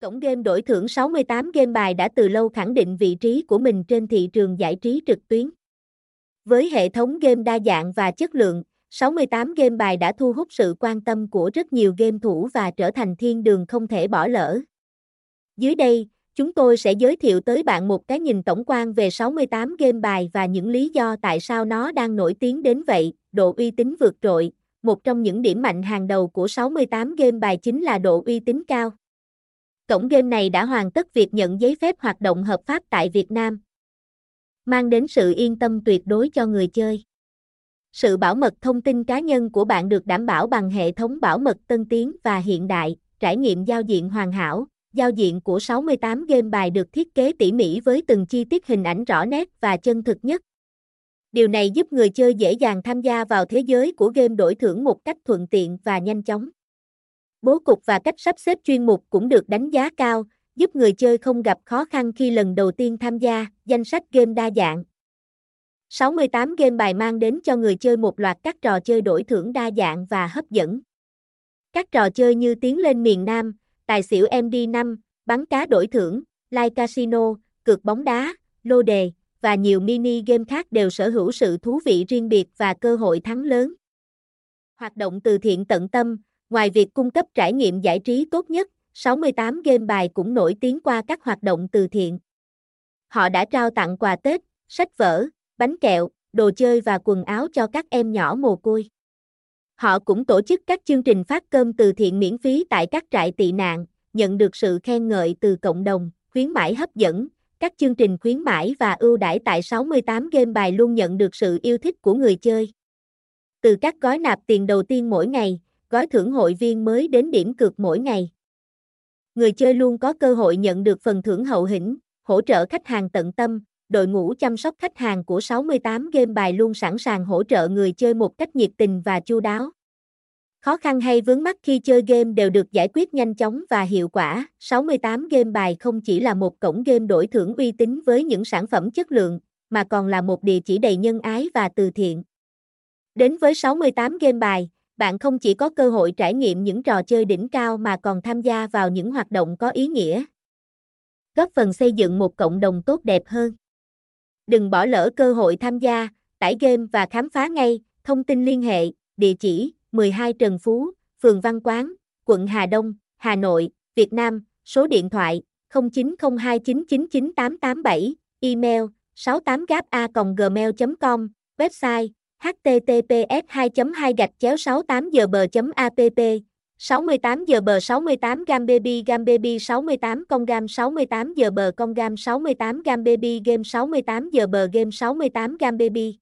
Cổng game đổi thưởng 68 game bài đã từ lâu khẳng định vị trí của mình trên thị trường giải trí trực tuyến. Với hệ thống game đa dạng và chất lượng, 68 game bài đã thu hút sự quan tâm của rất nhiều game thủ và trở thành thiên đường không thể bỏ lỡ. Dưới đây, chúng tôi sẽ giới thiệu tới bạn một cái nhìn tổng quan về 68 game bài và những lý do tại sao nó đang nổi tiếng đến vậy, độ uy tín vượt trội. Một trong những điểm mạnh hàng đầu của 68 game bài chính là độ uy tín cao. Cổng game này đã hoàn tất việc nhận giấy phép hoạt động hợp pháp tại Việt Nam, mang đến sự yên tâm tuyệt đối cho người chơi. Sự bảo mật thông tin cá nhân của bạn được đảm bảo bằng hệ thống bảo mật tân tiến và hiện đại, trải nghiệm giao diện hoàn hảo. Giao diện của 68 game bài được thiết kế tỉ mỉ với từng chi tiết hình ảnh rõ nét và chân thực nhất. Điều này giúp người chơi dễ dàng tham gia vào thế giới của game đổi thưởng một cách thuận tiện và nhanh chóng. Bố cục và cách sắp xếp chuyên mục cũng được đánh giá cao, giúp người chơi không gặp khó khăn khi lần đầu tiên tham gia, danh sách game đa dạng. 68 game bài mang đến cho người chơi một loạt các trò chơi đổi thưởng đa dạng và hấp dẫn. Các trò chơi như Tiến lên miền Nam, Tài xỉu MD5, bắn cá đổi thưởng, live casino, cược bóng đá, lô đề, và nhiều mini game khác đều sở hữu sự thú vị riêng biệt và cơ hội thắng lớn. Hoạt động từ thiện tận tâm, ngoài việc cung cấp trải nghiệm giải trí tốt nhất, 68 game bài cũng nổi tiếng qua các hoạt động từ thiện. Họ đã trao tặng quà Tết, sách vở, bánh kẹo, đồ chơi và quần áo cho các em nhỏ mồ côi. Họ cũng tổ chức các chương trình phát cơm từ thiện miễn phí tại các trại tị nạn, nhận được sự khen ngợi từ cộng đồng, khuyến mãi hấp dẫn. Các chương trình khuyến mãi và ưu đãi tại 68 game bài luôn nhận được sự yêu thích của người chơi. Từ các gói nạp tiền đầu tiên mỗi ngày, gói thưởng hội viên mới đến điểm cược mỗi ngày. Người chơi luôn có cơ hội nhận được phần thưởng hậu hĩnh, hỗ trợ khách hàng tận tâm, đội ngũ chăm sóc khách hàng của 68 game bài luôn sẵn sàng hỗ trợ người chơi một cách nhiệt tình và chu đáo. Khó khăn hay vướng mắc khi chơi game đều được giải quyết nhanh chóng và hiệu quả. 68 game bài không chỉ là một cổng game đổi thưởng uy tín với những sản phẩm chất lượng, mà còn là một địa chỉ đầy nhân ái và từ thiện. Đến với 68 game bài, bạn không chỉ có cơ hội trải nghiệm những trò chơi đỉnh cao mà còn tham gia vào những hoạt động có ý nghĩa. Góp phần xây dựng một cộng đồng tốt đẹp hơn. Đừng bỏ lỡ cơ hội tham gia, tải game và khám phá ngay, thông tin liên hệ, địa chỉ 12 Trần Phú, phường Văn Quán, quận Hà Đông, Hà Nội, Việt Nam, số điện thoại 0902999887, email 68gapa.gmail.com, website https 2 2 gạch chéo 68 giờ bờ app 68 giờ bờ 68 gam baby gam baby 68 con gam 68 giờ bờ con gam 68 gam baby game 68 giờ bờ game 68 gam baby